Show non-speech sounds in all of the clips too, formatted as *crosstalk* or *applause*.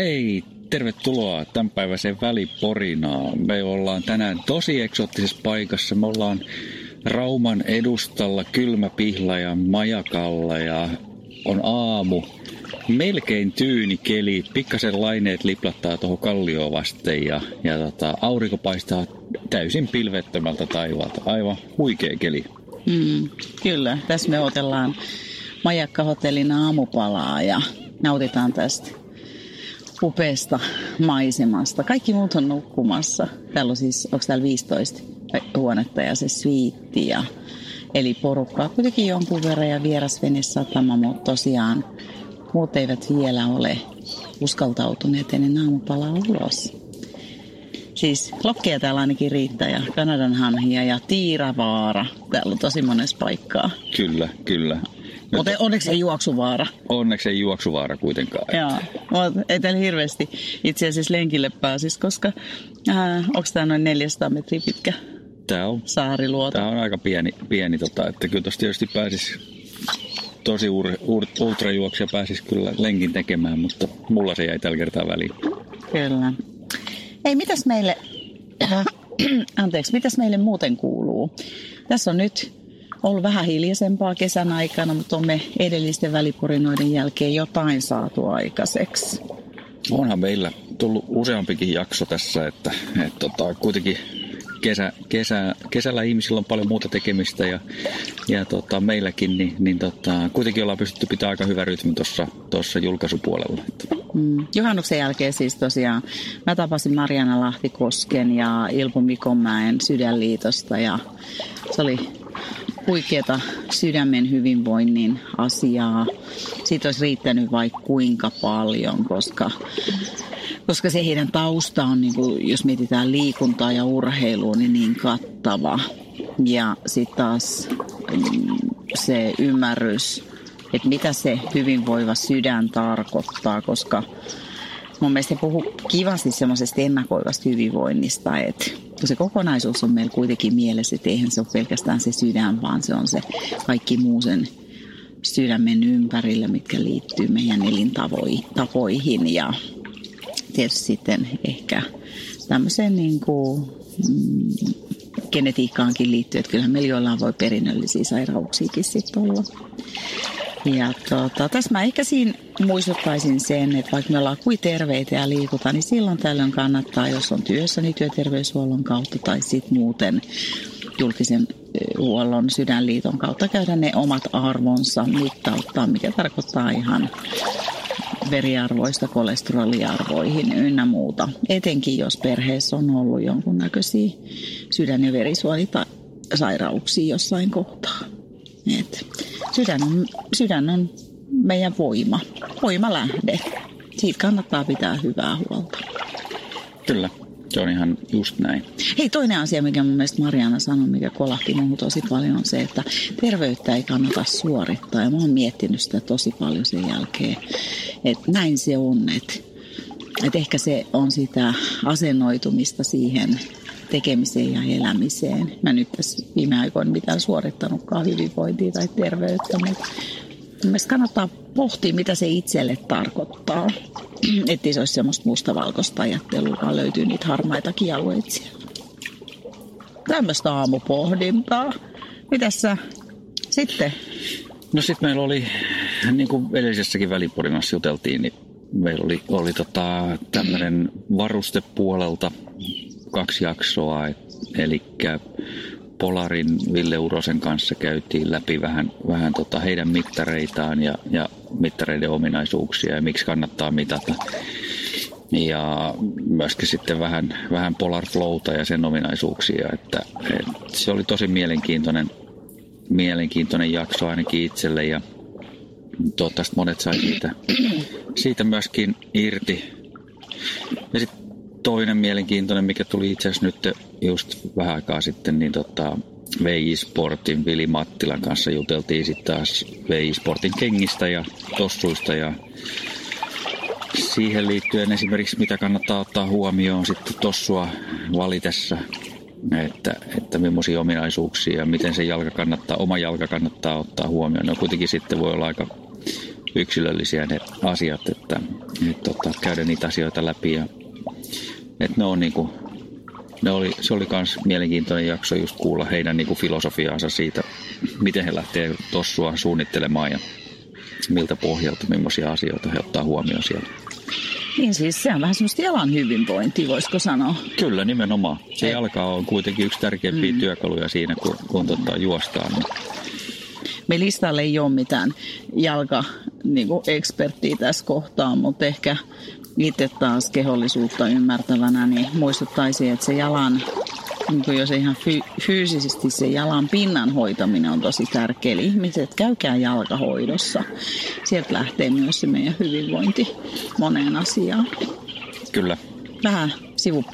Hei, tervetuloa tämänpäiväiseen väliporinaan. Me ollaan tänään tosi eksoottisessa paikassa. Me ollaan Rauman edustalla kylmä pihla ja majakalla ja on aamu. Melkein tyyni keli, pikkasen laineet liplattaa tuohon kallioon vasten ja, ja tota, aurinko paistaa täysin pilvettömältä taivaalta. Aivan huikea keli. Mm, kyllä, tässä me otellaan majakkahotellin aamupalaa ja nautitaan tästä upeasta maisemasta. Kaikki muut on nukkumassa. Täällä on siis, onko täällä 15 huonetta ja se sviitti ja Eli porukkaa kuitenkin jonkun verran ja vieras satama, mutta tosiaan muut eivät vielä ole uskaltautuneet ennen aamupalaa ulos. Siis lokkeja täällä ainakin riittää ja Kanadan hanhia ja Tiiravaara. Täällä on tosi monessa paikkaa. Kyllä, kyllä. Mutta onneksi ei juoksuvaara. Onneksi ei juoksuvaara kuitenkaan. Joo, mutta ei täällä hirveästi itse asiassa lenkille pääsis, koska äh, onko tämä noin 400 metriä pitkä tämä on, saariluoto? Tämä on aika pieni, pieni tota, että kyllä tuossa tietysti pääsis tosi ur, ur, ultrajuoksia pääsis kyllä lenkin tekemään, mutta mulla se jäi tällä kertaa väliin. Kyllä. Ei, mitäs meille, *clears throat* anteeksi, mitäs meille muuten kuuluu? Tässä on nyt ollut vähän hiljaisempaa kesän aikana, mutta on me edellisten välipurinoiden jälkeen jotain saatu aikaiseksi. Onhan meillä tullut useampikin jakso tässä, että, että tota, kuitenkin kesä, kesä, kesällä ihmisillä on paljon muuta tekemistä ja, ja tota, meilläkin, niin, niin tota, kuitenkin ollaan pystytty pitämään aika hyvä rytmi tuossa julkaisupuolella. Mm. Juhannuksen jälkeen siis tosiaan mä tapasin Mariana Lahtikosken ja Ilpu Mikonmäen sydänliitosta ja se oli huikeata sydämen hyvinvoinnin asiaa. Siitä olisi riittänyt vaikka kuinka paljon, koska, koska se heidän tausta on, niin kuin, jos mietitään liikuntaa ja urheilua, niin niin kattava. Ja sitten taas mm, se ymmärrys, että mitä se hyvinvoiva sydän tarkoittaa, koska mun mielestä puhuu kivasti semmoisesta ennakoivasta hyvinvoinnista, että kun se kokonaisuus on meillä kuitenkin mielessä, että eihän se ole pelkästään se sydän, vaan se on se kaikki muu sen sydämen ympärillä, mitkä liittyy meidän elintapoihin ja tietysti sitten ehkä tämmöiseen niin kuin, mm, genetiikkaankin liittyy, että kyllähän meillä joillain voi perinnöllisiä sairauksiakin sitten olla. Ja tota, tässä mä ehkä siinä muistuttaisin sen, että vaikka me ollaan kuin terveitä ja liikutaan, niin silloin tällöin kannattaa, jos on työssä, niin työterveyshuollon kautta tai sitten muuten julkisen huollon sydänliiton kautta käydä ne omat arvonsa mittauttaa, mikä tarkoittaa ihan veriarvoista kolesteroliarvoihin ynnä muuta. Etenkin jos perheessä on ollut jonkunnäköisiä sydän- ja verisuonisairauksia jossain kohtaa. Et sydän, on, sydän on meidän voima, voimalähde. Siitä kannattaa pitää hyvää huolta. Kyllä, se on ihan just näin. Hei, toinen asia, mikä mun mielestä Mariana sanoi, mikä kolahti muuhun tosi paljon, on se, että terveyttä ei kannata suorittaa. Ja mä oon miettinyt sitä tosi paljon sen jälkeen, että näin se on, että, että ehkä se on sitä asennoitumista siihen tekemiseen ja elämiseen. Mä nyt tässä viime aikoina mitään suorittanutkaan hyvinvointia tai terveyttä, mutta mielestäni kannattaa pohtia, mitä se itselle tarkoittaa. *clears throat* Että se olisi semmoista mustavalkoista ajattelua, vaan löytyy niitä harmaitakin alueita siellä. Tämmöistä aamupohdintaa. Mitäs sä sitten? No sitten meillä oli, niin kuin edellisessäkin väliporinassa juteltiin, niin meillä oli, oli tota, tämmöinen varustepuolelta kaksi jaksoa, eli Polarin Ville Urosen kanssa käytiin läpi vähän, vähän tota heidän mittareitaan ja, ja mittareiden ominaisuuksia ja miksi kannattaa mitata. Ja myöskin sitten vähän, vähän Polar Flowta ja sen ominaisuuksia, että, että se oli tosi mielenkiintoinen mielenkiintoinen jakso ainakin itselle ja toivottavasti monet sai siitä, siitä myöskin irti. Ja sitten toinen mielenkiintoinen, mikä tuli itse asiassa nyt just vähän aikaa sitten, niin tota, VI Sportin Vili Mattilan kanssa juteltiin sitten taas VI Sportin kengistä ja tossuista ja siihen liittyen esimerkiksi mitä kannattaa ottaa huomioon sitten tossua valitessa, että, että millaisia ominaisuuksia ja miten se jalka kannattaa, oma jalka kannattaa ottaa huomioon. No kuitenkin sitten voi olla aika yksilöllisiä ne asiat, että, että tota, käydä niitä asioita läpi ja että ne on niinku, ne oli, se oli myös mielenkiintoinen jakso just kuulla heidän niinku filosofiaansa siitä, miten he lähtee tossua suunnittelemaan ja miltä pohjalta, millaisia asioita he ottaa huomioon siellä. Niin siis se on vähän semmoista jalan hyvinvointia, voisiko sanoa. Kyllä, nimenomaan. Se jalka on kuitenkin yksi tärkeimpiä mm. työkaluja siinä, kun, kun tota, juostaan. Niin. Me listalle ei ole mitään jalka niin eksperttiä tässä kohtaa, mutta ehkä itse taas kehollisuutta ymmärtävänä, niin muistuttaisin, että se jalan, niin kuin jos ihan fy- fyysisesti se jalan pinnan hoitaminen on tosi tärkeä. Eli ihmiset, käykää jalkahoidossa. Sieltä lähtee myös se meidän hyvinvointi moneen asiaan. Kyllä. Vähän sivu,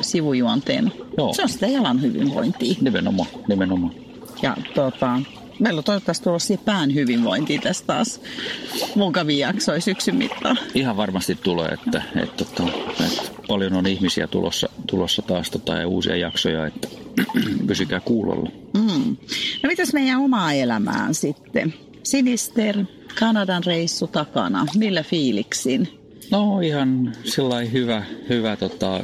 sivujuonteen. Joo. Se on sitä jalan hyvinvointia. Nimenomaan, nimenomaan. Ja tota, meillä on toivottavasti tulossa pään hyvinvointi tästä taas mukavia jaksoja syksyn mittaan. Ihan varmasti tulee, että, että, että, että paljon on ihmisiä tulossa, tulossa taas tota, ja uusia jaksoja, että *clears throat* pysykää kuulolla. Mm. No mitäs meidän omaa elämään sitten? Sinister, Kanadan reissu takana. Millä fiiliksin? No ihan sellainen hyvä, hyvä tota,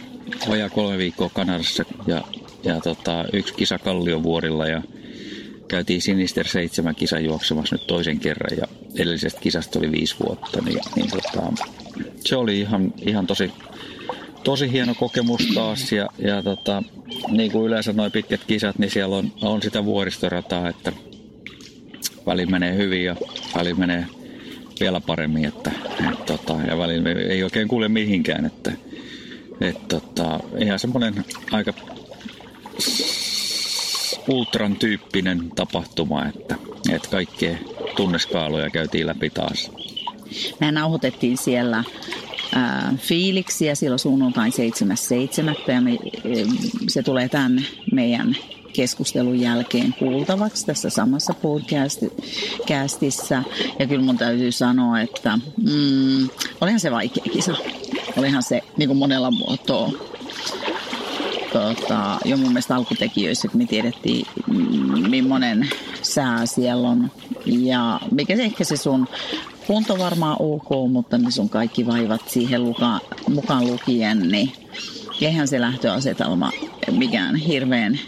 vajaa kolme viikkoa Kanadassa ja, ja tota, yksi kisa Kalliovuorilla ja käytiin Sinister 7 kisan juoksemassa nyt toisen kerran ja edellisestä kisasta oli viisi vuotta, niin, niin tota, se oli ihan, ihan tosi, tosi hieno kokemus taas ja, ja tota, niin kuin yleensä noin pitkät kisat, niin siellä on, on sitä vuoristorataa, että väli menee hyvin ja väli menee vielä paremmin, että, et, tota, ja välillä ei oikein kuule mihinkään, että et, tota, ihan semmoinen aika ultran tyyppinen tapahtuma, että, että kaikkea tunneskaaloja käytiin läpi taas. Me nauhoitettiin siellä ää, fiiliksiä silloin sunnuntain 7.7. ja me, se tulee tämän meidän keskustelun jälkeen kuultavaksi tässä samassa podcastissa. Ja kyllä mun täytyy sanoa, että mm, olihan se vaikea kisa. Olihan se niin kuin monella muotoa tota, jo mun mielestä alkutekijöissä, kun me tiedettiin, millainen sää siellä on. Ja mikä se ehkä se sun kunto varmaan ok, mutta ne sun kaikki vaivat siihen luka, mukaan lukien, niin eihän se lähtöasetelma mikään hirveän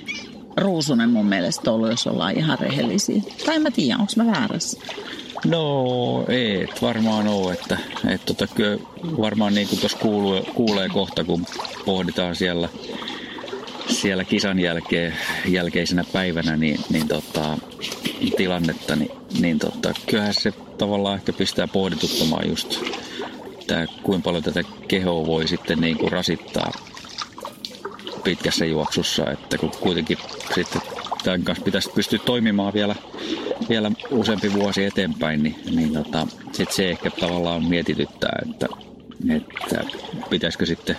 ruusunen mun mielestä ollut, jos ollaan ihan rehellisiä. Tai en mä tiedä, onko mä väärässä? No ei, varmaan ole, että, että tota, kyllä varmaan niin kuin tuossa kuulee kohta, kun pohditaan siellä siellä kisan jälkeen, jälkeisenä päivänä niin, niin tota, tilannetta, niin, niin tota, kyllähän se tavallaan ehkä pistää pohdituttamaan just tämä, kuinka paljon tätä kehoa voi sitten niin kuin rasittaa pitkässä juoksussa, että kun kuitenkin sitten tämän kanssa pitäisi pystyä toimimaan vielä, vielä useampi vuosi eteenpäin, niin, niin tota, sit se ehkä tavallaan mietityttää, että, että pitäisikö sitten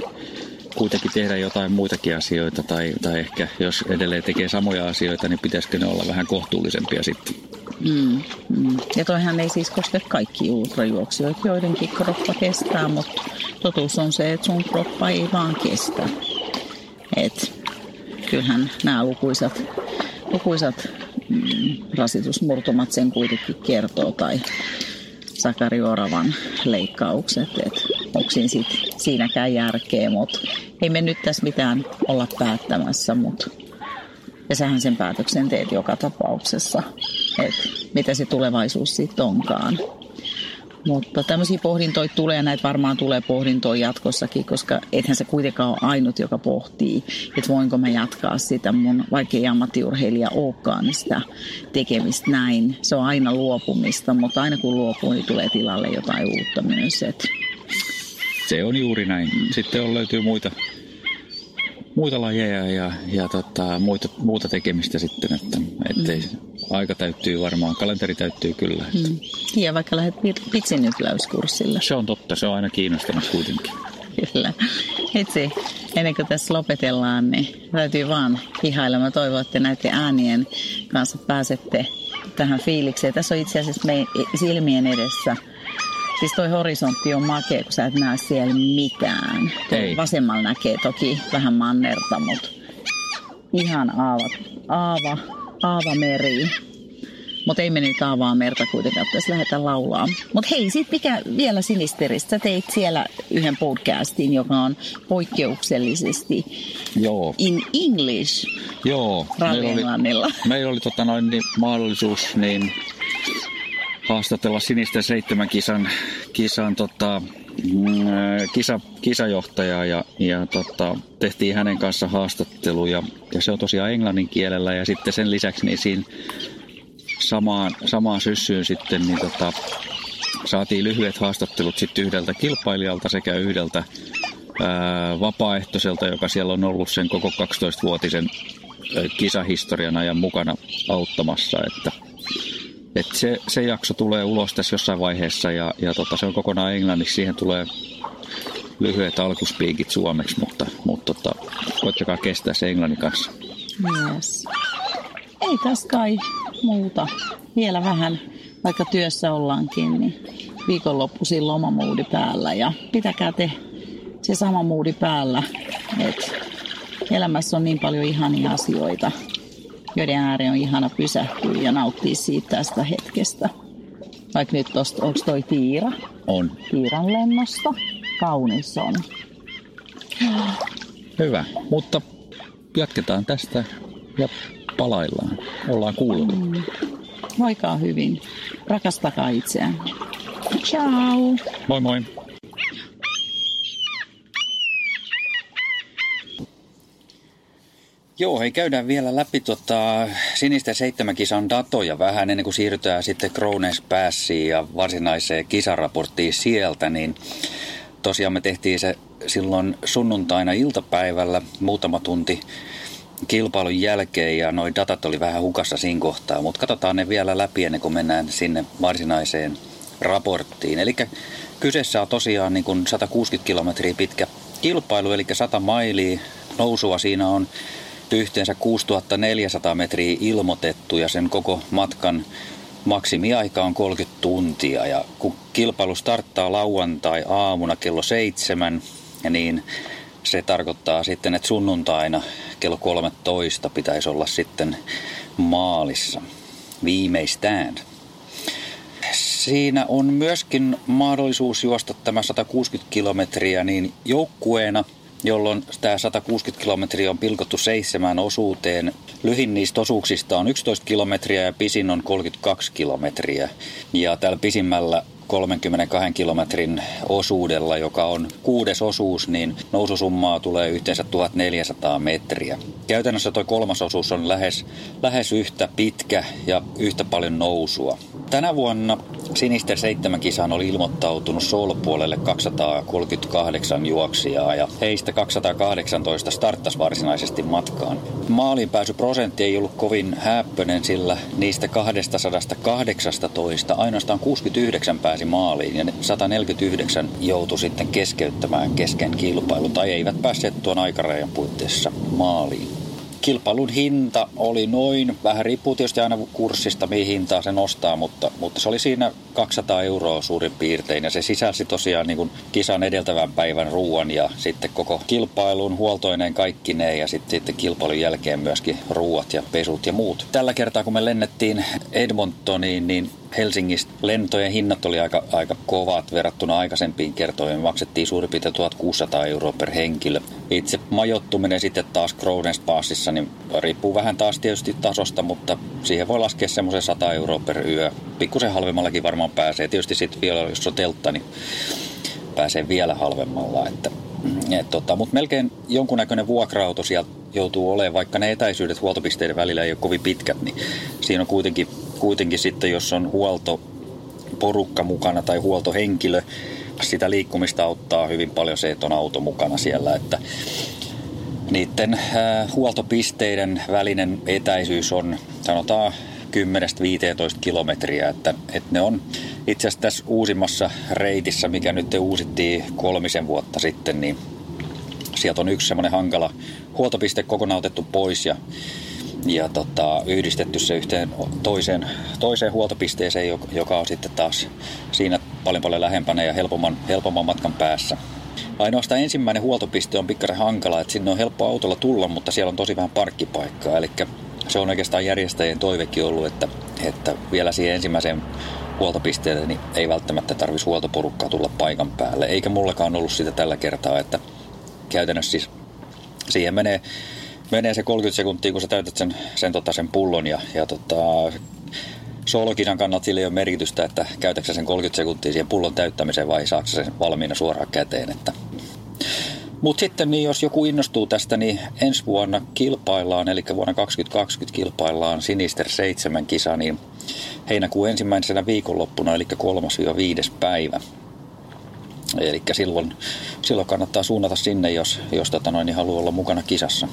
kuitenkin tehdä jotain muitakin asioita tai, tai ehkä jos edelleen tekee samoja asioita, niin pitäisikö ne olla vähän kohtuullisempia sitten. Mm, mm. Ja toihan ei siis koske kaikki ultrajuoksijoita, joidenkin kroppa kestää, mutta totuus on se, että sun kroppa ei vaan kestä. Et kyllähän nämä lukuisat, lukuisat mm, rasitusmurtumat sen kuitenkin kertoo tai Sakari Oravan leikkaukset, että onko siinä sit, siinäkään järkeä, mutta ei me nyt tässä mitään olla päättämässä, mutta ja sähän sen päätöksen teet joka tapauksessa, että mitä se tulevaisuus sitten onkaan. Mutta tämmöisiä pohdintoja tulee ja näitä varmaan tulee pohdintoja jatkossakin, koska ethän se kuitenkaan ole ainut, joka pohtii, että voinko mä jatkaa sitä mun, vaikka ei ammattiurheilija olekaan, sitä tekemistä näin. Se on aina luopumista, mutta aina kun luopuu, niin tulee tilalle jotain uutta myös. Että se on juuri näin. Sitten on, löytyy muita, muita lajeja ja, ja tota, muita, muuta tekemistä sitten, että ettei, aika täyttyy varmaan, kalenteri täyttyy kyllä. Mm. Ja vaikka lähdet pitsinnypläyskurssille. Se on totta, se on aina kiinnostanut kuitenkin. Kyllä. Itse, ennen kuin tässä lopetellaan, niin täytyy vaan ihailla. Mä toivon, että näiden äänien kanssa pääsette tähän fiilikseen. Tässä on itse asiassa me silmien edessä. Siis toi horisontti on makea, kun sä et näe siellä mitään. Ei. Vasemmalla näkee toki vähän mannerta, mutta ihan aava, aava, aava meri. Mutta ei me nyt avaa merta kuitenkaan, että lähdetään laulaa. Mutta hei, sit mikä vielä Sinisteristä? Sä teit siellä yhden podcastin, joka on poikkeuksellisesti Joo. in English. Joo. Meillä oli, meillä oli tota noin, niin, mahdollisuus niin haastatella Sinisten seitsemän kisan, kisan tota, mm, kisa, kisajohtajaa ja, ja tota, tehtiin hänen kanssa haastatteluja ja se on tosiaan englannin kielellä ja sitten sen lisäksi niin siinä samaan, samaan syssyyn sitten niin tota, saatiin lyhyet haastattelut sitten yhdeltä kilpailijalta sekä yhdeltä ää, vapaaehtoiselta, joka siellä on ollut sen koko 12-vuotisen kisahistorian ajan mukana auttamassa. Että, että se, se jakso tulee ulos tässä jossain vaiheessa ja, ja tota, se on kokonaan englanniksi. Siihen tulee lyhyet alkuspiikit suomeksi, mutta, mutta tota, koittakaa kestää se englannin kanssa. Yes. Ei tässä kai muuta. Vielä vähän, vaikka työssä ollaankin, niin viikonloppuisin lomamuudi päällä. Ja pitäkää te se sama muudi päällä, että elämässä on niin paljon ihania asioita, joiden ääreen on ihana pysähtyä ja nauttia siitä tästä hetkestä. Vaikka nyt tosta, onko toi Tiira? On. Tiiran lennosta. Kaunis on. Hyvä, mutta jatketaan tästä ja palaillaan. Ollaan kuullut. Mm. Moikaa hyvin. Rakastakaa itseään. Ciao. Moi moi. Joo, hei käydään vielä läpi tota, sinisten seitsemänkisan datoja vähän ennen kuin siirrytään sitten Krones Passiin ja varsinaiseen kisaraporttiin sieltä, niin tosiaan me tehtiin se silloin sunnuntaina iltapäivällä muutama tunti kilpailun jälkeen ja noi datat oli vähän hukassa siinä kohtaa, mutta katsotaan ne vielä läpi ennen kuin mennään sinne varsinaiseen raporttiin. Eli kyseessä on tosiaan niin kuin 160 kilometriä pitkä kilpailu, eli 100 mailia nousua siinä on yhteensä 6400 metriä ilmoitettu ja sen koko matkan maksimiaika on 30 tuntia. Ja kun kilpailu starttaa lauantai aamuna kello seitsemän, niin se tarkoittaa sitten, että sunnuntaina kello 13 pitäisi olla sitten maalissa viimeistään. Siinä on myöskin mahdollisuus juosta tämä 160 kilometriä niin joukkueena, jolloin tämä 160 kilometriä on pilkottu seitsemään osuuteen. Lyhin niistä osuuksista on 11 kilometriä ja pisin on 32 kilometriä. Ja täällä pisimmällä 32 kilometrin osuudella, joka on kuudes osuus, niin noususummaa tulee yhteensä 1400 metriä. Käytännössä tuo kolmas osuus on lähes, lähes yhtä pitkä ja yhtä paljon nousua. Tänä vuonna Sinisten seitsemän kisaan oli ilmoittautunut Soul-puolelle 238 juoksijaa ja heistä 218 starttas varsinaisesti matkaan. Maaliin prosentti ei ollut kovin häppöinen, sillä niistä 218 ainoastaan 69 pääsi maaliin ja 149 joutui sitten keskeyttämään kesken kilpailu tai eivät päässeet tuon aikarajan puitteissa maaliin kilpailun hinta oli noin, vähän riippuu tietysti aina kurssista, mihin hintaa se nostaa, mutta, mutta se oli siinä 200 euroa suurin piirtein ja se sisälsi tosiaan niin kuin kisan edeltävän päivän ruoan ja sitten koko kilpailun huoltoineen kaikkineen ja sitten, sitten kilpailun jälkeen myöskin ruuat ja pesut ja muut. Tällä kertaa kun me lennettiin Edmontoniin, niin Helsingistä lentojen hinnat oli aika, aika kovat verrattuna aikaisempiin kertoihin. Me maksettiin suurin piirtein 1600 euroa per henkilö. Itse majoittuminen sitten taas Crown's Passissa, niin riippuu vähän taas tietysti tasosta, mutta siihen voi laskea semmoisen 100 euroa per yö. Pikkusen halvemmallakin varmaan pääsee. Tietysti sitten vielä, jos on teltta, niin pääsee vielä halvemmalla. Että, et, tota, mutta melkein jonkunnäköinen vuokra-auto sieltä joutuu olemaan, vaikka ne etäisyydet huoltopisteiden välillä ei ole kovin pitkät, niin siinä on kuitenkin kuitenkin sitten, jos on huoltoporukka mukana tai huoltohenkilö, sitä liikkumista auttaa hyvin paljon se, että on auto mukana siellä, että niiden äh, huoltopisteiden välinen etäisyys on sanotaan 10-15 kilometriä. Että, että ne on itse asiassa tässä uusimmassa reitissä, mikä nyt uusittiin kolmisen vuotta sitten, niin sieltä on yksi semmoinen hankala huoltopiste kokonaan otettu pois ja, ja tota, yhdistetty se yhteen toiseen, toiseen huoltopisteeseen, joka on sitten taas siinä paljon paljon lähempänä ja helpomman, helpomman matkan päässä. Ainoastaan ensimmäinen huoltopiste on pikkasen hankala, että sinne on helppo autolla tulla, mutta siellä on tosi vähän parkkipaikkaa. Eli se on oikeastaan järjestäjien toivekin ollut, että, että vielä siihen ensimmäiseen huoltopisteelle niin ei välttämättä tarvitsisi huoltoporukkaa tulla paikan päälle. Eikä mullakaan ollut sitä tällä kertaa, että käytännössä siis siihen menee, menee se 30 sekuntia, kun sä täytät sen, sen, tota, sen pullon ja, ja tota, soolokisan kannalta sillä ei ole merkitystä, että käytätkö sen 30 sekuntia siihen pullon täyttämiseen vai saako sen valmiina suoraan käteen. Että. Mutta sitten niin jos joku innostuu tästä, niin ensi vuonna kilpaillaan, eli vuonna 2020 kilpaillaan Sinister 7 kisa, niin heinäkuun ensimmäisenä viikonloppuna, eli 3-5 päivä. Eli silloin, silloin kannattaa suunnata sinne, jos, jos tota noin, niin haluaa olla mukana kisassa.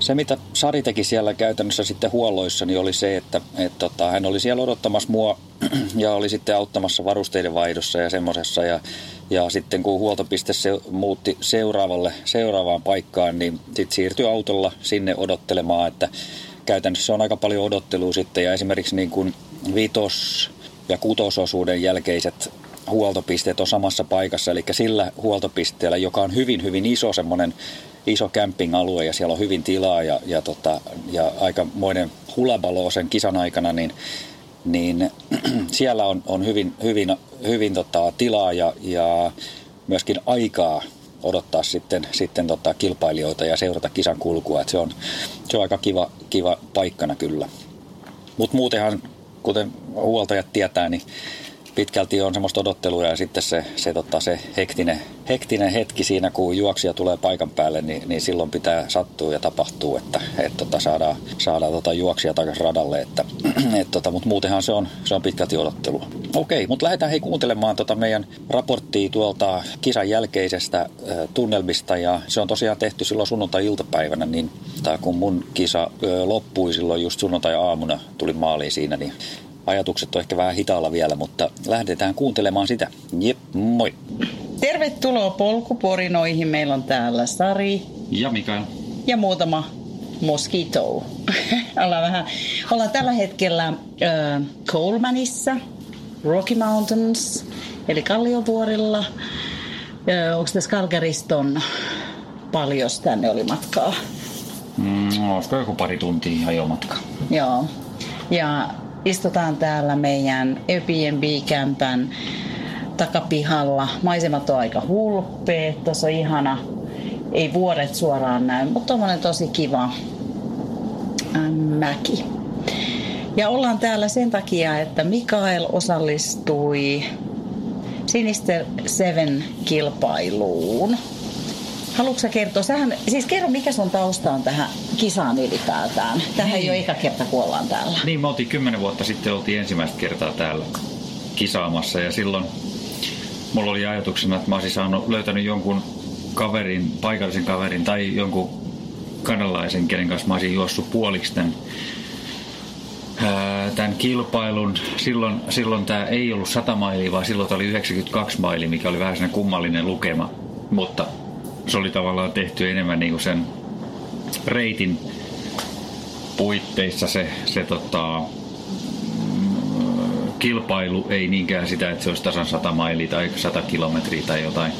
Se, mitä Sari teki siellä käytännössä sitten huolloissa, niin oli se, että et, tota, hän oli siellä odottamassa mua *clears throat* ja oli sitten auttamassa varusteiden vaihdossa ja semmoisessa. Ja, ja sitten kun huoltopiste se, muutti seuraavalle, seuraavaan paikkaan, niin sitten siirtyi autolla sinne odottelemaan, että käytännössä on aika paljon odottelua sitten. Ja esimerkiksi niin kuin vitos- ja kutososuuden jälkeiset huoltopisteet on samassa paikassa, eli sillä huoltopisteellä, joka on hyvin, hyvin iso semmoinen iso camping-alue ja siellä on hyvin tilaa ja, ja, tota, ja aikamoinen hulabalo sen kisan aikana, niin, niin *clears throat* siellä on, on hyvin, hyvin, hyvin tota, tilaa ja, ja myöskin aikaa odottaa sitten, sitten tota, kilpailijoita ja seurata kisan kulkua. Et se, on, se on aika kiva, kiva paikkana kyllä. Mutta muutenhan, kuten huoltajat tietää, niin pitkälti on semmoista odottelua ja sitten se, se, tota, se hektinen, hektinen hetki siinä, kun juoksija tulee paikan päälle, niin, niin silloin pitää sattua ja tapahtuu, että et, tota, saadaan, saadaan tota, juoksija takaisin radalle. Että, *clears throat* et, tota, mutta muutenhan se on, se on pitkälti odottelua. Okei, mutta lähdetään hei kuuntelemaan tota meidän raporttia tuolta kisan jälkeisestä äh, tunnelmista ja se on tosiaan tehty silloin sunnuntai-iltapäivänä, niin tai kun mun kisa loppui silloin just sunnuntai-aamuna, tuli maaliin siinä, niin ajatukset on ehkä vähän hitaalla vielä, mutta lähdetään kuuntelemaan sitä. Jep, moi! Tervetuloa polkuporinoihin. Meillä on täällä Sari. Ja Mikael. Ja muutama mosquito. *laughs* ollaan, vähän, ollaan tällä hetkellä äh, Colemanissa, Rocky Mountains, eli Kalliovuorilla. Äh, onko tässä Kalkariston paljon tänne oli matkaa? Mm, olisiko joku pari tuntia ajomatka? Joo. Ja istutaan täällä meidän Airbnb-kämpän takapihalla. Maisemat on aika hulppeet, tuossa on ihana, ei vuoret suoraan näy, mutta on tosi kiva mäki. Ja ollaan täällä sen takia, että Mikael osallistui Sinister Seven kilpailuun. Haluatko sä kertoa? Sähän, siis kerro, mikä sun tausta on tähän kisaan ylipäätään. Tähän niin. ei ole eka kerta, kun ollaan täällä. Niin, me oltiin kymmenen vuotta sitten oltiin ensimmäistä kertaa täällä kisaamassa ja silloin mulla oli ajatuksena, että mä olisin saanut, löytänyt jonkun kaverin, paikallisen kaverin tai jonkun kanalaisen, kenen kanssa mä olisin juossut puoliksi tämän, tämän kilpailun. Silloin, silloin tämä ei ollut 100 mailia, vaan silloin oli 92 mailia, mikä oli vähän kummallinen lukema. Mutta se oli tavallaan tehty enemmän niin kuin sen reitin puitteissa se, se tota, kilpailu, ei niinkään sitä, että se olisi tasan 100 mailia tai 100 kilometriä tai jotain.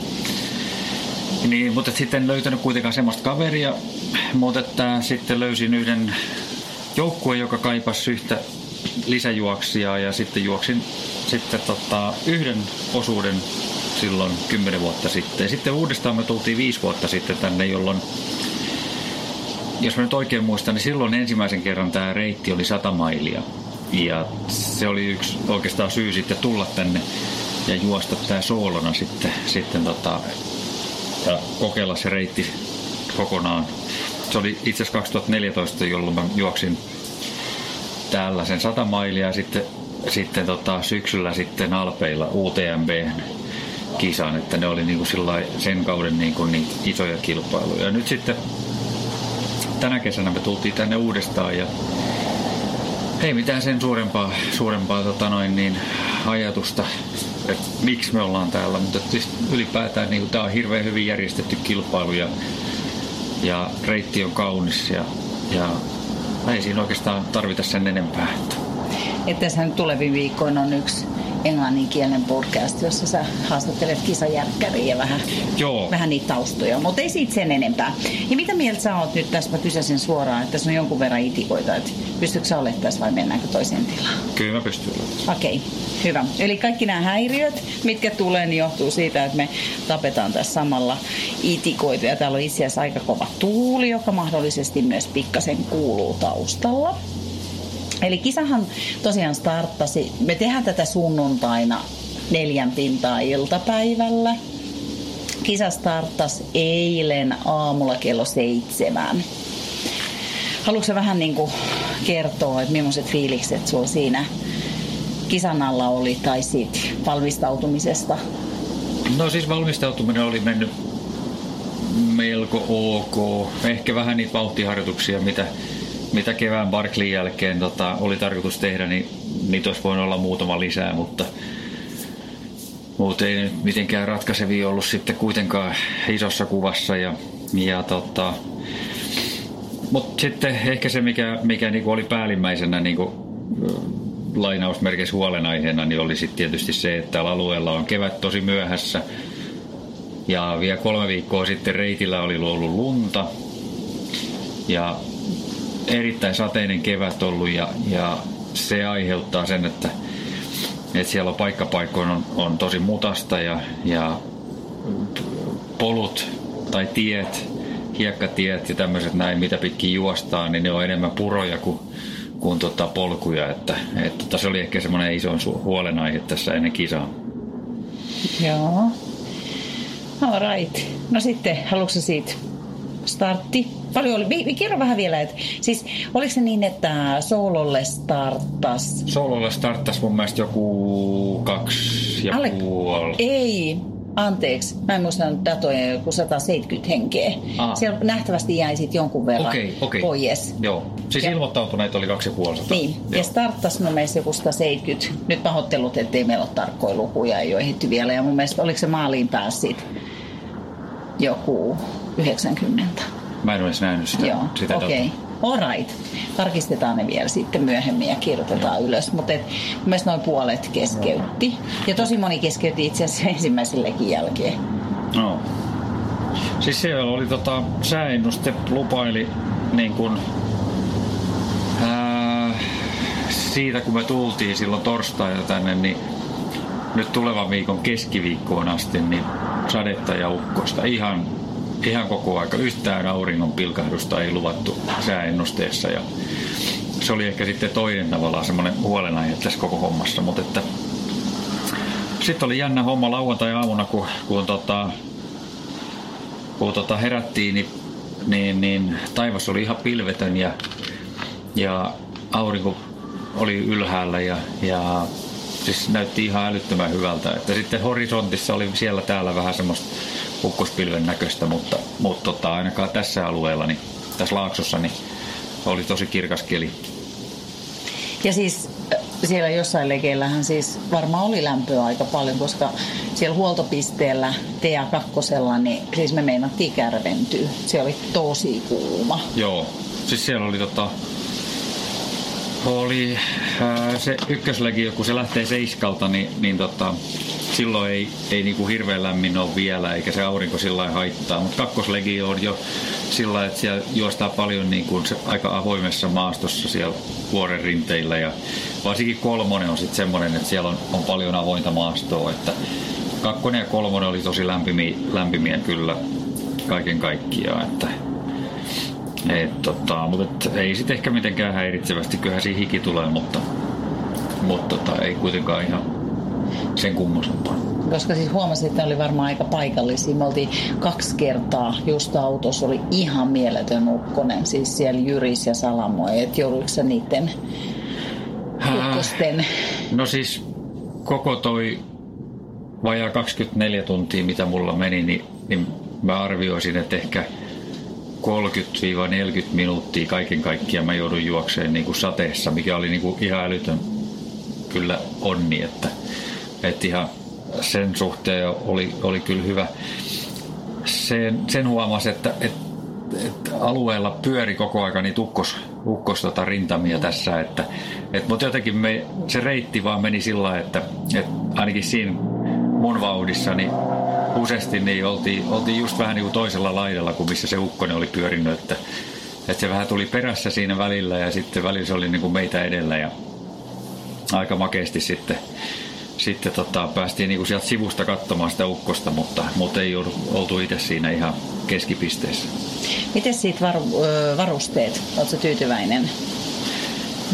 Niin, mutta sitten löytänyt kuitenkaan semmoista kaveria, mutta että sitten löysin yhden joukkueen, joka kaipasi yhtä lisäjuoksia ja sitten juoksin sitten tota, yhden osuuden silloin kymmenen vuotta sitten. Sitten uudestaan me tultiin viisi vuotta sitten tänne, jolloin jos mä nyt oikein muistan, niin silloin ensimmäisen kerran tämä reitti oli 100 mailia. Ja se oli yksi oikeastaan syy sitten tulla tänne ja juosta tämä soolona sitten, sitten tota, ja kokeilla se reitti kokonaan. Se oli itse asiassa 2014, jolloin mä juoksin täällä sen 100 mailia ja sitten, sitten tota, syksyllä sitten Alpeilla UTMB kisan, että ne oli niinku sen kauden niinku niin isoja kilpailuja. Ja nyt sitten tänä kesänä me tultiin tänne uudestaan ja Ei mitään sen suurempaa, suurempaa tota noin, niin, ajatusta, että miksi me ollaan täällä, mutta siis ylipäätään niin tämä on hirveän hyvin järjestetty kilpailu ja, ja reitti on kaunis ja, ja ei siinä oikeastaan tarvita sen enempää. Että tässä nyt tulevin viikkoina on yksi englanninkielinen podcast, jossa sä haastattelet kisajärkkäriä ja vähän, Joo. vähän niitä taustoja, mutta ei siitä sen enempää. Ja mitä mieltä sä oot nyt tässä, mä kysäsin suoraan, että tässä on jonkun verran itikoita, että pystytkö sä olemaan tässä vai mennäänkö toiseen tilaan? Kyllä mä pystyn. Okei, okay, hyvä. Eli kaikki nämä häiriöt, mitkä tulee, niin johtuu siitä, että me tapetaan tässä samalla itikoita. Ja täällä on itse asiassa aika kova tuuli, joka mahdollisesti myös pikkasen kuuluu taustalla. Eli kisahan tosiaan starttasi, me tehdään tätä sunnuntaina neljän pintaa iltapäivällä. Kisa starttasi eilen aamulla kello seitsemän. Haluatko vähän niin kuin kertoa, että millaiset fiilikset sulla siinä kisan alla oli tai siitä valmistautumisesta? No siis valmistautuminen oli mennyt melko ok. Ehkä vähän niitä vauhtiharjoituksia, mitä, mitä kevään Barklin jälkeen tota, oli tarkoitus tehdä, niin niitä olisi voinut olla muutama lisää, mutta, mutta ei nyt mitenkään ratkaisevia ollut sitten kuitenkaan isossa kuvassa. Ja, ja tota, mutta sitten ehkä se, mikä, mikä niinku oli päällimmäisenä niinku, lainausmerkeissä huolenaiheena, niin oli sitten tietysti se, että täällä alueella on kevät tosi myöhässä. Ja vielä kolme viikkoa sitten reitillä oli ollut lunta. Ja erittäin sateinen kevät ollut ja, ja se aiheuttaa sen, että, että siellä on paikkapaikkoin on, on tosi mutasta ja, ja polut tai tiet, hiekkatiet ja tämmöiset näin, mitä pitkin juostaan, niin ne on enemmän puroja kuin, kuin tota polkuja. Että, et, tota, se oli ehkä semmoinen iso huolenaihe tässä ennen kisaa. Joo. All right. No sitten, haluatko siitä startti? Paljon oli. Kerro vähän vielä, että siis oliko se niin, että Soololle starttas? Soololle starttas mun mielestä joku kaksi ja Alle... puoli. Ei, anteeksi, mä en muista nyt datoja, joku 170 henkeä. Aa. Siellä nähtävästi jäi sitten jonkun verran Okei, okei. pois. Joo, siis Ja- ilmoittautuneita oli kaksi ja puoli sataa. Niin, Joo. ja starttas mun mielestä joku 170. Nyt pahoittelut, ettei meillä ole tarkkoja lukuja, ei ole ehditty vielä. Ja mun mielestä oliko se maaliin päässyt joku 90. Mä en edes nähnyt sitä, Joo, sitä okei. Okay. Alright. Tarkistetaan ne vielä sitten myöhemmin ja kirjoitetaan ylös. Mutta mielestä noin puolet keskeytti. Ja tosi moni keskeytti itse asiassa *laughs* ensimmäisellekin jälkeen. No. Siis siellä oli tota, sääennuste lupaili niin kun, ää, siitä kun me tultiin silloin torstaina tänne, niin nyt tulevan viikon keskiviikkoon asti, niin sadetta ja ukkosta ihan, ihan koko aika. Yhtään auringon pilkahdusta ei luvattu sääennusteessa ja se oli ehkä sitten toinen tavallaan semmoinen huolenaihe tässä koko hommassa, mutta että sitten oli jännä homma lauantai-aamuna, kun, kun, tota, kun tota herättiin, niin, niin, niin taivas oli ihan pilvetön ja, ja aurinko oli ylhäällä ja, ja siis näytti ihan älyttömän hyvältä. Että sitten horisontissa oli siellä täällä vähän semmoista ukkospilven näköistä, mutta, mutta tota, ainakaan tässä alueella, niin, tässä laaksossa, niin oli tosi kirkas keli. Ja siis siellä jossain lekeillähän siis varmaan oli lämpöä aika paljon, koska siellä huoltopisteellä TA2, niin siis me meinattiin kärventyä. Se oli tosi kuuma. Joo, siis siellä oli tota, oli ää, se ykköslegio, kun se lähtee seiskalta, niin, niin tota, silloin ei, ei niinku hirveän lämmin ole vielä, eikä se aurinko sillä haittaa. Mutta kakkoslegio on jo sillä että siellä juostaa paljon niin kuin se, aika avoimessa maastossa siellä vuoren rinteillä. Ja varsinkin kolmonen on sitten semmoinen, että siellä on, on paljon avointa maastoa. Että kakkonen ja kolmonen oli tosi lämpimiä, lämpimiä kyllä kaiken kaikkiaan. Että, et, tota, mutta et, ei sitten ehkä mitenkään häiritsevästi, kyllähän siinä hiki tulee, mutta, mutta tota, ei kuitenkaan ihan sen kummosempaa. Koska siis huomasin, että ne oli varmaan aika paikallisia. Me oltiin kaksi kertaa just autossa, oli ihan mieletön ukkonen. Siis siellä Jyris ja Salamo. Et joudutko sä niiden ukkosten? No siis koko toi vajaa 24 tuntia, mitä mulla meni, niin, niin mä arvioisin, että ehkä 30-40 minuuttia kaiken kaikkiaan mä joudun juokseen niin kuin sateessa, mikä oli niin kuin ihan älytön kyllä onni, että, että ihan sen suhteen oli, oli kyllä hyvä. Sen, sen huomasi, että, että, että alueella pyöri koko ajan niitä ukkos, ukkos tota rintamia tässä, että, että, mutta jotenkin me, se reitti vaan meni sillä että, että ainakin siinä mun vauhdissa, niin useasti niin oltiin, oltiin just vähän niin kuin toisella laidalla kuin missä se ukkonen oli pyörinyt, että, että se vähän tuli perässä siinä välillä ja sitten välillä se oli niin kuin meitä edellä ja aika makeasti sitten, sitten tota, päästiin niin kuin sieltä sivusta katsomaan sitä ukkosta, mutta, mutta ei oltu itse siinä ihan keskipisteessä. Miten siitä var, varusteet? Oletko tyytyväinen?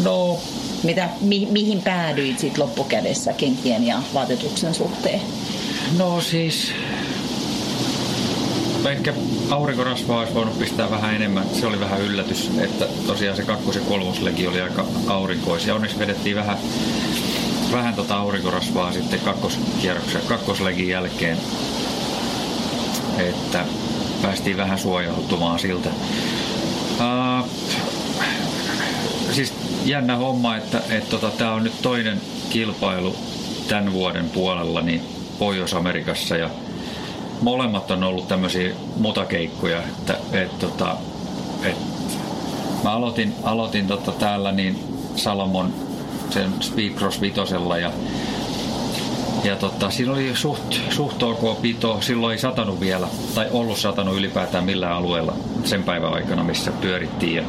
No mitä, mi, mihin päädyit sitten loppukädessä kenkien ja vaatetuksen suhteen? No siis ehkä aurinkorasvaa olisi voinut pistää vähän enemmän. Se oli vähän yllätys, että tosiaan se kakkos- ja kolmoslegi oli aika aurinkoisia. Onneksi vedettiin vähän, vähän tota aurinkorasvaa sitten kakkoskierroksen, kakkoslegin jälkeen, että päästiin vähän suojautumaan siltä. Uh, siis jännä homma, että, että tota, tämä on nyt toinen kilpailu tämän vuoden puolella niin Pohjois-Amerikassa ja molemmat on ollut tämmöisiä mutakeikkoja, että et, tota, et, mä aloitin, aloitin tota täällä niin Salomon sen Speedcross vitosella ja ja tota, siinä oli suht, suht ok pito, silloin ei satanut vielä, tai ollut satanut ylipäätään millään alueella sen päivän aikana, missä pyörittiin. Ja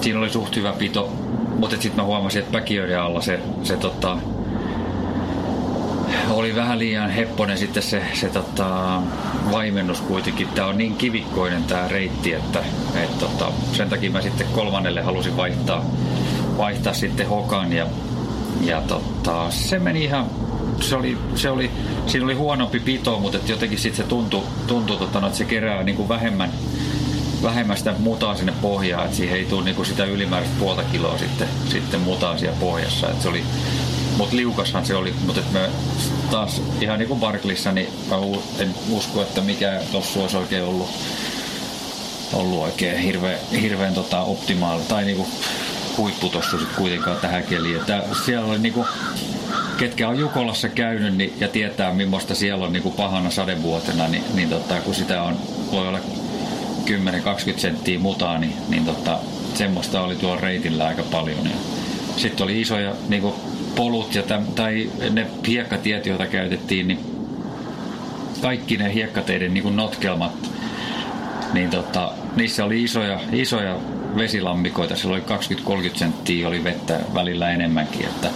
siinä oli suht hyvä pito, mutta sitten mä huomasin, että päkiöiden alla se, se tota, oli vähän liian hepponen sitten se, se tota, vaimennus kuitenkin. Tämä on niin kivikkoinen tämä reitti, että et, tota, sen takia mä sitten kolmannelle halusin vaihtaa, vaihtaa sitten hokan ja, ja tota, se meni ihan se oli, se oli, siinä oli huonompi pito, mutta jotenkin sitten se tuntui, tuntui tota, no, että se kerää niin kuin vähemmän, vähemmän sitä mutaa sinne pohjaan, että siihen ei tule niin kuin sitä ylimääräistä puolta kiloa sitten, sitten mutaa siellä pohjassa. Että se oli, mutta liukashan se oli, mutta me taas ihan niin kuin Barklissa, niin mä en usko, että mikä tuossa olisi oikein ollut, ollut oikein hirveän, hirveän tota optimaali tai niinku huippu tossa sit kuitenkaan tähän keliin. Tää, siellä oli niinku, ketkä on Jukolassa käynyt niin, ja tietää millaista siellä on niinku pahana sadevuotena, niin, niin tota, kun sitä on, voi olla 10-20 senttiä mutaa, niin, niin tota, semmoista oli tuolla reitillä aika paljon. Ja sitten oli isoja niinku polut ja täm, tai ne hiekkatiet, joita käytettiin, niin kaikki ne hiekkateiden niin notkelmat, niin tota, niissä oli isoja, isoja vesilammikoita, siellä oli 20-30 senttiä, oli vettä välillä enemmänkin, että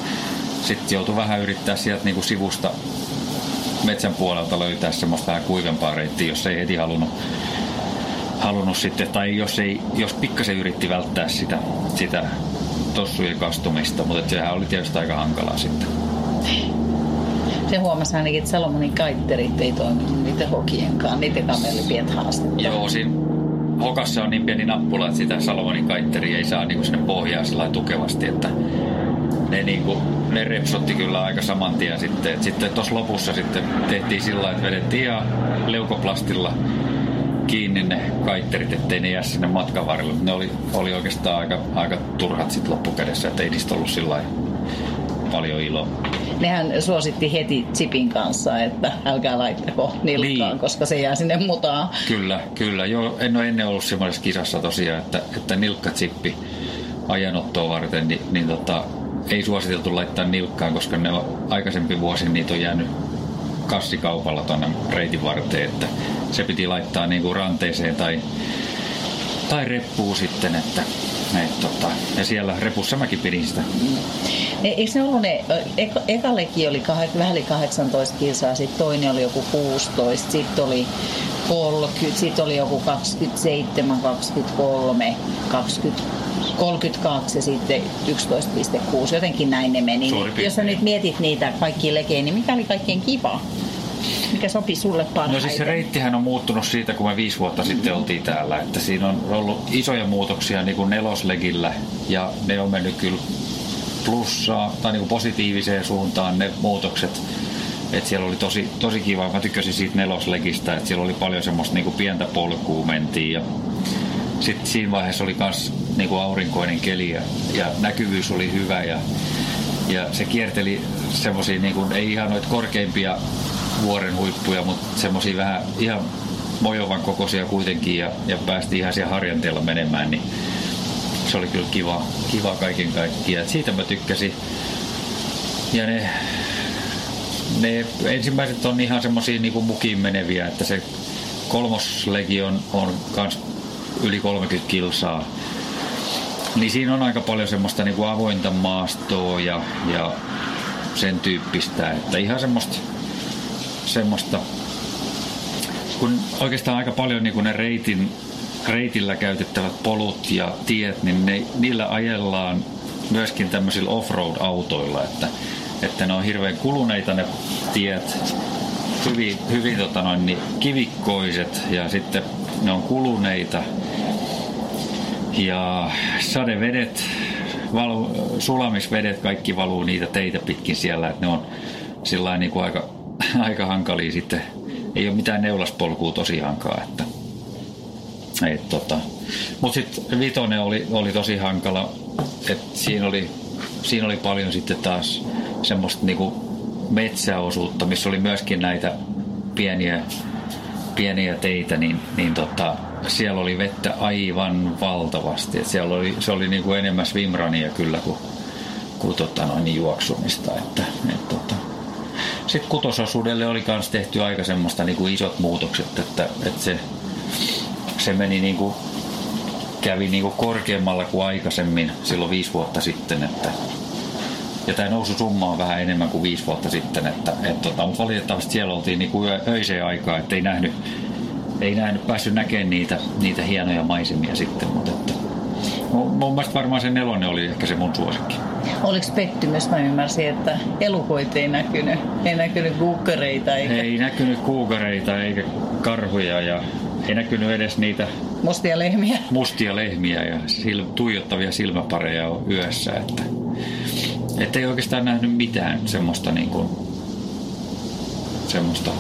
sitten joutui vähän yrittää sieltä niin kuin sivusta metsän puolelta löytää semmoista vähän kuivempaa reittiä, jos ei heti halunnut, halunnut sitten, tai jos, ei, jos pikkasen yritti välttää sitä, sitä tossujen kastumista, mutta sehän oli tietysti aika hankalaa sitten. Se huomasi ainakin, että Salomonin kaitterit ei toiminut niiden hokienkaan, kanssa oli pientä haastetta. Joo, siinä hokassa on niin pieni nappula, että sitä Salomonin kaitteri ei saa niinku sinne pohjaan sillä tukevasti, että ne, niinku, ne repsotti kyllä aika saman tien sitten. sitten tuossa lopussa sitten tehtiin sillä että vedettiin ihan leukoplastilla kiinni ne kaitterit, ettei ne jää sinne matkan varrelle. Ne oli, oli oikeastaan aika, aika turhat sitten loppukädessä, että ei niistä ollut sillä paljon iloa. Nehän suositti heti Chipin kanssa, että älkää laittako nilkkaan, niin. koska se jää sinne mutaan. Kyllä, kyllä. Joo, en ole ennen ollut semmoisessa kisassa tosiaan, että, että nilkkatsippi ajanottoa varten, niin, niin tota, ei suositeltu laittaa nilkkaan, koska ne on aikaisempi vuosi niitä on jäänyt kassikaupalla tuonne reitin varteen, että se piti laittaa niin kuin ranteeseen tai, tai reppuun sitten, että et, tota, ja siellä repussa mäkin pidin sitä. E, eikö ne ollut ne, eka, ekallekin oli kah, vähän yli 18 kilsaa, sitten toinen oli joku 16, sitten oli 30, sitten oli joku 27, 23, 20, 32 ja sitten 11,6, jotenkin näin ne meni. Jos sä nyt mietit niitä kaikki lekejä, niin mikä oli kaikkein kiva? Mikä sopi sulle parhaiten? No siis se reittihän on muuttunut siitä, kun me viisi vuotta sitten oltiin täällä. Että siinä on ollut isoja muutoksia niin kuin neloslegillä ja ne on mennyt kyllä plussaa tai niin kuin positiiviseen suuntaan ne muutokset. Et siellä oli tosi, tosi kiva. Mä tykkäsin siitä neloslegistä, että siellä oli paljon semmoista niin kuin pientä polkua mentiin ja sitten siinä vaiheessa oli myös niin aurinkoinen keli ja, ja näkyvyys oli hyvä ja, ja se kierteli semmoisia, niin ei ihan noita korkeimpia vuoren huippuja, mutta semmoisia vähän ihan mojovan kokoisia kuitenkin ja, ja päästiin ihan siellä harjanteella menemään, niin se oli kyllä kiva, kiva kaiken kaikkiaan. Siitä mä tykkäsin. Ja ne, ne ensimmäiset on ihan semmosia niinku mukiin meneviä, että se kolmoslegi on, on kans yli 30 kilsaa. Niin siinä on aika paljon semmoista niinku avointa maastoa ja, ja sen tyyppistä, että ihan semmoista, semmoista kun oikeastaan aika paljon niin kuin ne reitin, reitillä käytettävät polut ja tiet, niin ne, niillä ajellaan myöskin tämmöisillä offroad-autoilla, että, että ne on hirveän kuluneita ne tiet, hyvin, hyvin tota noin, niin kivikkoiset ja sitten ne on kuluneita. Ja sadevedet, valu, sulamisvedet, kaikki valuu niitä teitä pitkin siellä, että ne on sillä niin kuin aika, *laughs* aika hankalia sitten ei ole mitään neulaspolkua tosiaankaan. Että, et, tota. Mutta sitten vitonen oli, oli tosi hankala. Et siinä, oli, siinä oli paljon sitten taas semmoista niinku metsäosuutta, missä oli myöskin näitä pieniä, pieniä teitä, niin, niin tota, siellä oli vettä aivan valtavasti. Et siellä oli, se oli niinku enemmän swimrania kyllä kuin, kuin tota noin, juoksumista. Että, et, tota, sitten kutososuudelle oli myös tehty aika semmoista niin kuin isot muutokset, että, että se, se meni niin kuin, kävi niin kuin korkeammalla kuin aikaisemmin silloin viisi vuotta sitten, että ja tämä nousu summa on vähän enemmän kuin viisi vuotta sitten, että, et, tota, mutta valitettavasti siellä oltiin niin kuin öiseen aikaa, että ei nähnyt, ei nähnyt, päässyt näkemään niitä, niitä hienoja maisemia sitten, mutta että, mun mielestä varmaan se nelonen oli ehkä se mun suosikki. Oliko pettymys? Mä ymmärsin, että elukoit ei näkynyt. Ei näkynyt kuukareita. Eikä... Ei näkynyt kuukareita eikä karhuja ja ei näkynyt edes niitä mustia lehmiä, mustia lehmiä ja sil, tuijottavia silmäpareja yössä. Että, että ei oikeastaan nähnyt mitään semmoista niin kuin, semmoista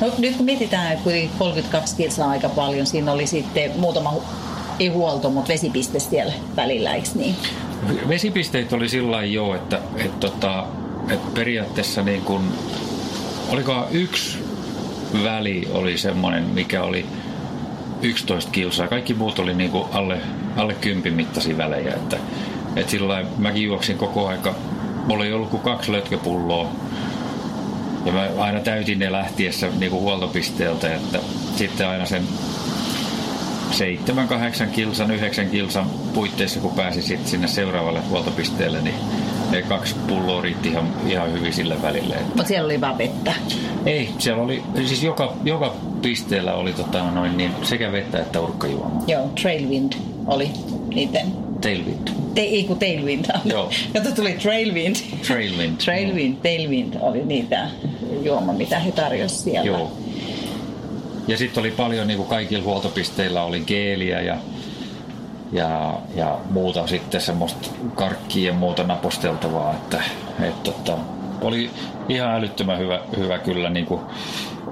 No, nyt kun mietitään, että 32 kilsaa aika paljon, siinä oli sitten muutama ei huolto, mutta vesipiste siellä välillä, eikö niin? Vesipisteet oli sillä jo, että, että, tota, että periaatteessa niin kun, oliko yksi väli oli semmoinen, mikä oli 11 kilsaa. Kaikki muut oli niin alle, alle 10 mittaisia välejä. Että, että sillä mäkin juoksin koko aika. Mulla ei ollut kuin kaksi lötköpulloa. Ja mä aina täytin ne lähtiessä niin huoltopisteeltä. Että sitten aina sen 7-8 kilsan, 9 kilsan puitteissa, kun pääsi sitten sinne seuraavalle huoltopisteelle, niin ne kaksi pulloa riitti ihan, ihan hyvin sille välille. Mutta siellä oli vaan vettä? Ei, siellä oli, siis joka, joka pisteellä oli tota, noin, niin sekä vettä että urkkajuomaa. Joo, Trailwind oli niiden Tailwind. Te, ei kun Tailwind. Joo. Kato tuli Trailwind. Trailwind. Trailwind, Tailwind oli niitä juoma, mitä he tarjosivat siellä. Joo. Ja sitten oli paljon, niin kuin kaikilla huoltopisteillä oli geeliä ja, ja, ja muuta sitten semmoista karkkia ja muuta naposteltavaa, että et, tota, oli ihan älyttömän hyvä, hyvä kyllä niin kuin,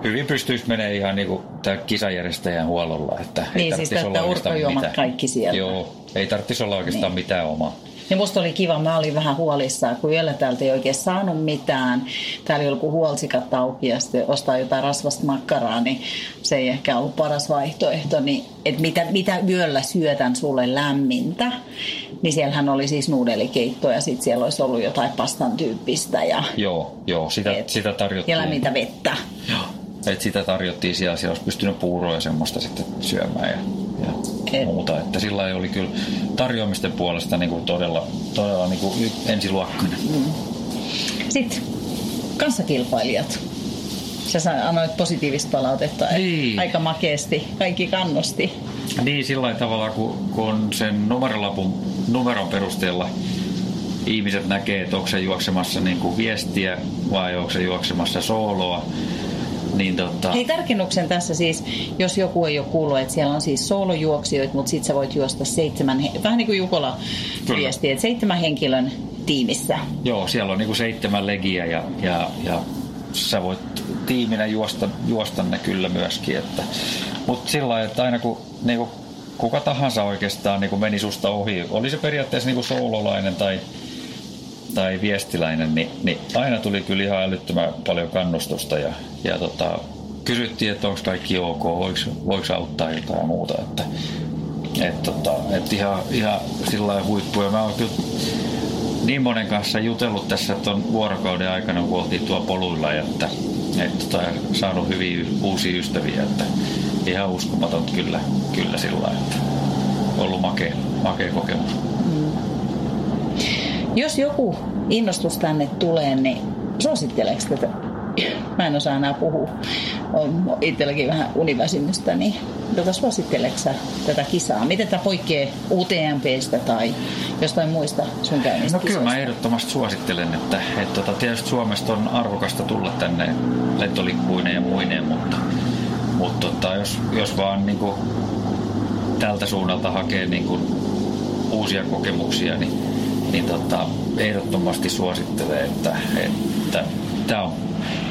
hyvin pystyisi menee ihan niin kuin tämä kisajärjestäjän huollolla. Että niin, ei siis että urkojuomat kaikki siellä. Joo, ei tarvitsisi olla oikeastaan niin. mitään omaa. Niin musta oli kiva, mä olin vähän huolissaan, kun yöllä täältä ei oikein saanut mitään. Täällä oli joku huolsikat auki ja sitten ostaa jotain rasvasta makkaraa, niin se ei ehkä ollut paras vaihtoehto. Niin, että mitä, mitä yöllä syötän sulle lämmintä, niin siellähän oli siis nuudelikeitto ja sitten siellä olisi ollut jotain pastan tyyppistä. Ja, joo, joo sitä, et, sitä tarjottiin. Ja lämmintä vettä. Joo. Et sitä tarjottiin siellä, siellä olisi pystynyt puuroa ja semmoista sitten syömään. Ja ja muuta. Että sillä ei oli kyllä tarjoamisten puolesta niin kuin todella, todella niin kuin ensiluokkainen. Mm. Sitten kanssakilpailijat. Sä annoit positiivista palautetta, niin. aika makeasti kaikki kannusti. Niin, sillä tavalla, kun, kun sen numerolapun numeron perusteella ihmiset näkee, että onko se juoksemassa niin kuin viestiä vai onko se juoksemassa sooloa, niin tota... Hei tarkennuksen tässä siis, jos joku ei ole kuullut, että siellä on siis soolojuoksijoita, mutta sitten sä voit juosta seitsemän, vähän niin kuin Jukola viesti, että seitsemän henkilön tiimissä. Joo, siellä on niin kuin seitsemän legiä ja, ja, ja sä voit tiiminä juosta, juosta ne kyllä myöskin. Että, mutta sillä lailla, että aina kun niin kuin kuka tahansa oikeastaan niin kuin meni susta ohi, oli se periaatteessa niin kuin soulolainen tai, tai viestiläinen, niin, niin aina tuli kyllä ihan älyttömän paljon kannustusta ja, ja tota, kysyttiin, että onko kaikki ok, voiko, voiko auttaa jotain ja muuta. Että, et, tota, et ihan, ihan sillä huippu. Ja mä oon kyllä niin monen kanssa jutellut tässä tuon vuorokauden aikana, kun oltiin tuolla poluilla, että, et, tota, saanut hyviä uusia ystäviä. Että ihan uskomaton kyllä, kyllä sillä että ollut makea, makea kokemus. Mm. Jos joku innostus tänne tulee, niin suositteleeko tätä? Mä en osaa enää puhua. On itselläkin vähän univäsymystä, niin tota, suositteleeko tätä kisaa? Miten tämä poikkeaa UTMPstä tai jostain muista sun käynnistä No kyllä mä ehdottomasti suosittelen, että, että tota, tietysti Suomesta on arvokasta tulla tänne lentolippuineen ja muineen, mutta mutta tota, jos, jos vaan niin kuin, tältä suunnalta hakee niin kuin, uusia kokemuksia, niin, niin tota, ehdottomasti suosittelee, että, että tämä on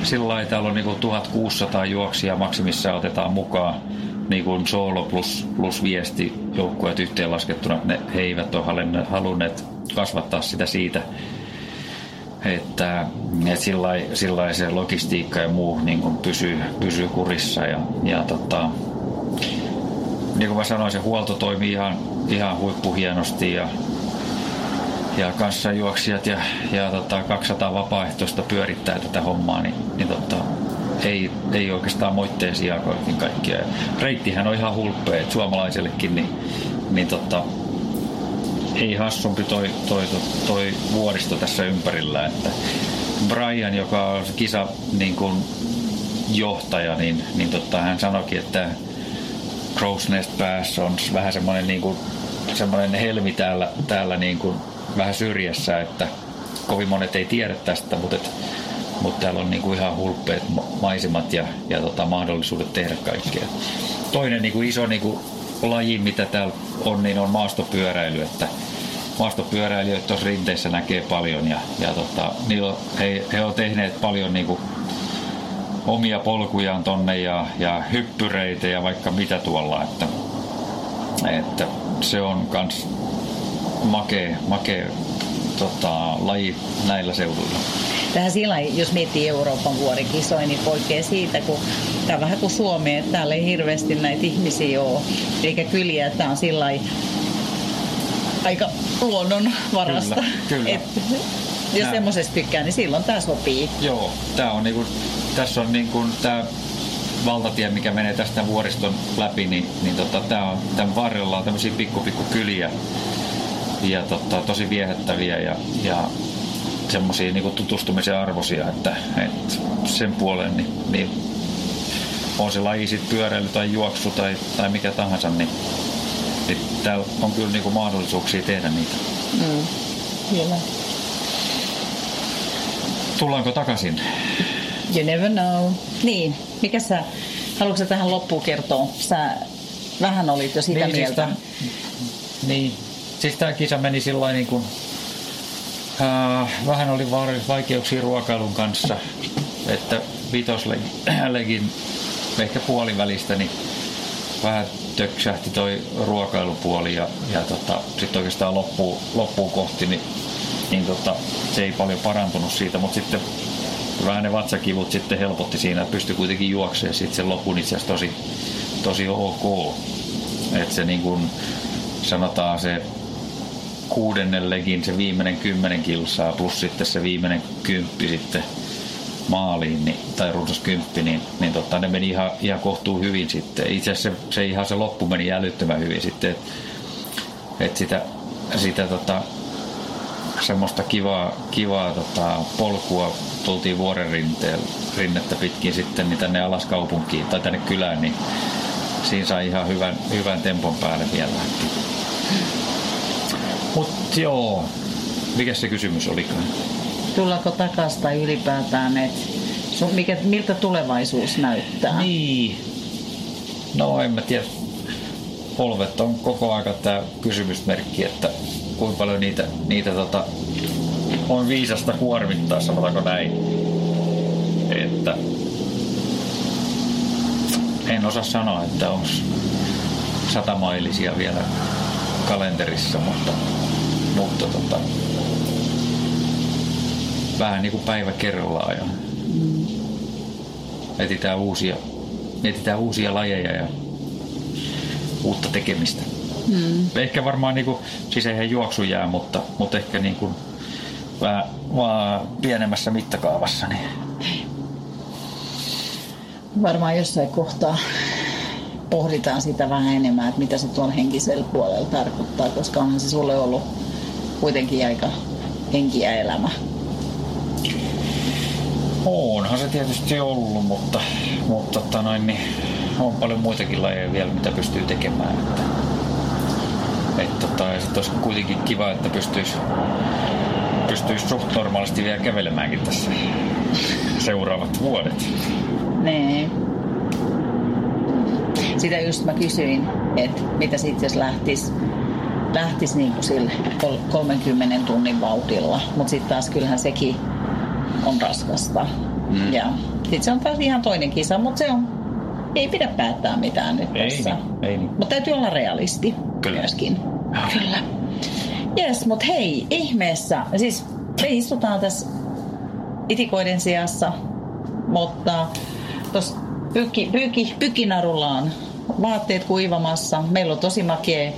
sillä lailla, täällä on niin kuin 1600 juoksia maksimissa otetaan mukaan niin kuin solo plus, plus viesti joukkueet yhteenlaskettuna. Ne, he eivät ole halunneet kasvattaa sitä siitä, että, että sillä, sillä se logistiikka ja muu niin kuin pysyy, pysyy kurissa ja, ja tota, niin kuin mä sanoin, se huolto toimii ihan, ihan huippuhienosti ja, ja kanssajuoksijat ja, ja tota, 200 vapaaehtoista pyörittää tätä hommaa, niin, niin tota, ei, ei oikeastaan moitteisia kaiken kaikkia. Reittihän on ihan hulppea, että suomalaisellekin niin, niin tota, ei hassumpi toi, toi, toi, toi vuoristo tässä ympärillä. Että Brian, joka on kisa niin kuin johtaja, niin, niin totta, hän sanoikin, että Crow's Nest Pass on vähän semmoinen, niin kuin, semmoinen helmi täällä, täällä niin kuin vähän syrjässä, että kovin monet ei tiedä tästä, mutta, et, mutta täällä on niin kuin ihan hulppeet maisemat ja, ja tota, mahdollisuudet tehdä kaikkea. Toinen niin kuin iso niin kuin laji, mitä täällä on, niin on maastopyöräily, että maastopyöräilijöitä tuossa rinteissä näkee paljon ja, ja tota, niillä, he, he on tehneet paljon niin kuin, omia polkujaan tonne ja, ja hyppyreitä ja vaikka mitä tuolla, että, että se on kans makea, makea tota, laji näillä seuduilla. Tähän sillä jos miettii Euroopan vuorikisoja, niin poikkeaa siitä, kun tämä on vähän kuin Suomi, että täällä ei hirveästi näitä ihmisiä ole, eikä kyliä, tämä on sillä aika luonnonvarasta. Kyllä, kyllä. Et, jos semmoisesta tykkää, niin silloin tämä sopii. Joo, tää on niinku, tässä on niinku, tämä valtatie, mikä menee tästä vuoriston läpi, niin, niin tota, tää on, tämän varrella on tämmöisiä pikku, pikku kyliä ja tota, tosi viehättäviä ja, ja semmoisia niinku tutustumisen arvoisia, että, että sen puolen niin, niin on se laji sitten pyöräily tai juoksu tai, tai mikä tahansa, niin niin täällä on kyllä niinku mahdollisuuksia tehdä niitä. Mm. Kyllä. Tullaanko takaisin? You never know. Niin, mikä sä, haluatko sä tähän loppuun kertoa? Sä vähän olit jo sitä niin, siis mieltä. Siis tämän, niin, siis tämä kisa meni sillä niin kuin, äh, vähän oli vaikeuksia ruokailun kanssa, että vitoslegin *clears throat* ehkä puolivälistä, niin vähän töksähti toi ruokailupuoli ja, ja tota, sitten oikeastaan loppuun, loppuun kohti, niin, niin tota, se ei paljon parantunut siitä, mutta sitten vähän ne vatsakivut sitten helpotti siinä, että pystyi kuitenkin juoksemaan sitten sen lopun itse asiassa tosi, tosi ok. Että se niin kuin sanotaan se kuudennen legin se viimeinen kymmenen kilsaa plus sitten se viimeinen kymppi sitten maaliin, niin, tai runsas kymppi, niin, niin tota, ne meni ihan, ihan kohtuu hyvin sitten. Itse asiassa se, se, ihan se loppu meni älyttömän hyvin sitten, että et sitä, sitä tota, semmoista kivaa, kivaa tota, polkua tultiin vuoren rinteellä, rinnettä pitkin sitten niin tänne alas kaupunkiin tai tänne kylään, niin siinä sai ihan hyvän, hyvän tempon päälle vielä. Mutta joo, mikä se kysymys olikaan? tullaanko takaisin tai ylipäätään, että mikä, miltä tulevaisuus näyttää? Niin. No en mä tiedä. Polvet on koko aika tämä kysymysmerkki, että kuinka paljon niitä, niitä tota, on viisasta kuormittaa, sanotaanko näin. Että en osaa sanoa, että onko satamailisia vielä kalenterissa, mutta, mutta tota, vähän niin kuin päivä kerrallaan ja etsitään uusia, etsitään uusia lajeja ja uutta tekemistä. Mm. Ehkä varmaan niin kuin, siis eihän juoksu jää, mutta, mutta ehkä niin kuin, vähän vaan pienemmässä mittakaavassa. Niin. Varmaan jossain kohtaa pohditaan sitä vähän enemmän, että mitä se tuon henkisellä puolella tarkoittaa, koska onhan se sulle ollut kuitenkin aika henki ja elämä. Onhan se tietysti ollut, mutta, mutta tota noin, niin on paljon muitakin lajeja vielä, mitä pystyy tekemään. Että, et tota, ja sit olisi kuitenkin kiva, että pystyisi pystyisi suht normaalisti vielä kävelemäänkin tässä seuraavat vuodet. Nee. Sitä just mä kysyin, että mitä sitten jos lähtis, lähtis niin kuin sille 30 tunnin vauhdilla, mutta sitten taas kyllähän sekin on raskasta. Mm. Ja sitten se on taas ihan toinen kisa, mutta se on, ei pidä päättää mitään nyt ei tässä. Niin, ei niin. Mutta täytyy olla realisti Kyllä. myöskin. Kyllä. Jes, mutta hei, ihmeessä. Siis me istutaan tässä itikoiden sijassa, mutta tuossa pyki, pyki, pykinarulla on vaatteet kuivamassa. Meillä on tosi makea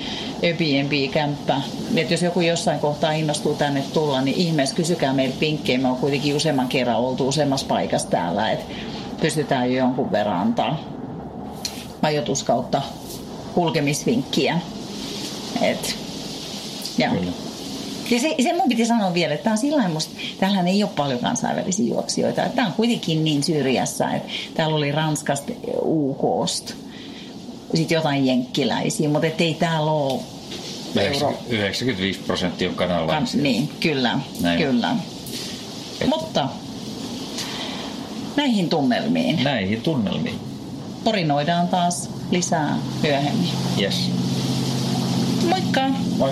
Airbnb-kämppä. Et jos joku jossain kohtaa innostuu tänne tulla, niin ihmeessä kysykää meiltä pinkkejä. Me on kuitenkin useamman kerran oltu useammassa paikassa täällä, että pystytään jo jonkun verran antaa majoitus kautta kulkemisvinkkiä. Et. Kyllä. Ja se, se mun piti sanoa vielä, että tää on sillä musta, täällähän ei ole paljon kansainvälisiä juoksijoita. Tämä on kuitenkin niin syrjässä, että täällä oli Ranskasta, UKsta, sitten jotain jenkkiläisiä, mutta ei täällä ole euro... 95 prosenttia on kanalla. Kans, niin, kyllä, Näin. kyllä. Et- Mutta näihin tunnelmiin Näihin tunnelmiin. porinoidaan taas lisää myöhemmin. Yes. Moikka! Moi.